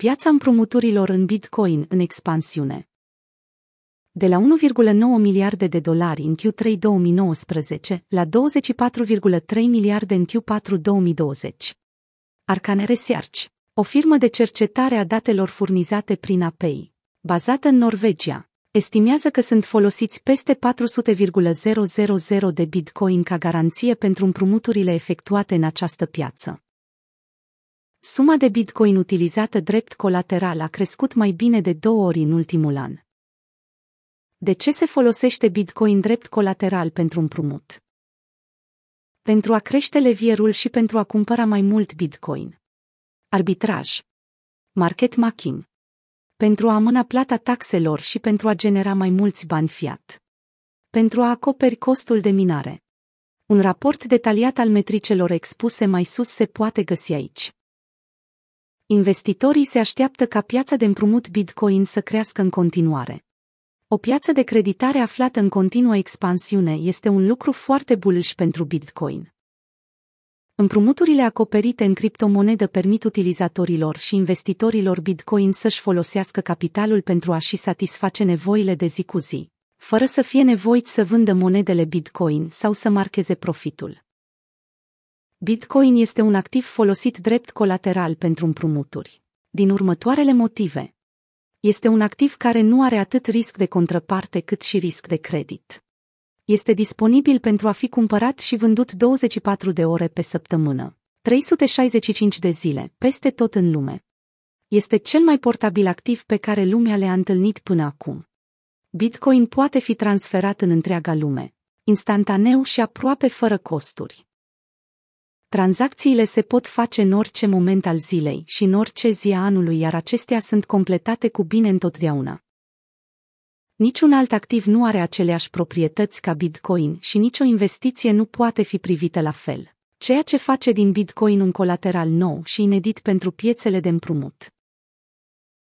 Piața împrumuturilor în Bitcoin în expansiune. De la 1,9 miliarde de dolari în Q3 2019 la 24,3 miliarde în Q4 2020. Arcane Research, o firmă de cercetare a datelor furnizate prin API, bazată în Norvegia, estimează că sunt folosiți peste 400,000 de bitcoin ca garanție pentru împrumuturile efectuate în această piață. Suma de bitcoin utilizată drept colateral a crescut mai bine de două ori în ultimul an. De ce se folosește bitcoin drept colateral pentru împrumut? Pentru a crește levierul și pentru a cumpăra mai mult bitcoin. Arbitraj. Market making. Pentru a amâna plata taxelor și pentru a genera mai mulți bani fiat. Pentru a acoperi costul de minare. Un raport detaliat al metricelor expuse mai sus se poate găsi aici. Investitorii se așteaptă ca piața de împrumut Bitcoin să crească în continuare. O piață de creditare aflată în continuă expansiune este un lucru foarte bullish pentru Bitcoin. Împrumuturile acoperite în criptomonedă permit utilizatorilor și investitorilor Bitcoin să-și folosească capitalul pentru a-și satisface nevoile de zi cu zi, fără să fie nevoiți să vândă monedele Bitcoin sau să marcheze profitul. Bitcoin este un activ folosit drept colateral pentru împrumuturi. Din următoarele motive. Este un activ care nu are atât risc de contraparte cât și risc de credit. Este disponibil pentru a fi cumpărat și vândut 24 de ore pe săptămână, 365 de zile, peste tot în lume. Este cel mai portabil activ pe care lumea le-a întâlnit până acum. Bitcoin poate fi transferat în întreaga lume, instantaneu și aproape fără costuri. Tranzacțiile se pot face în orice moment al zilei și în orice zi a anului, iar acestea sunt completate cu bine întotdeauna. Niciun alt activ nu are aceleași proprietăți ca Bitcoin și nicio investiție nu poate fi privită la fel, ceea ce face din Bitcoin un colateral nou și inedit pentru piețele de împrumut.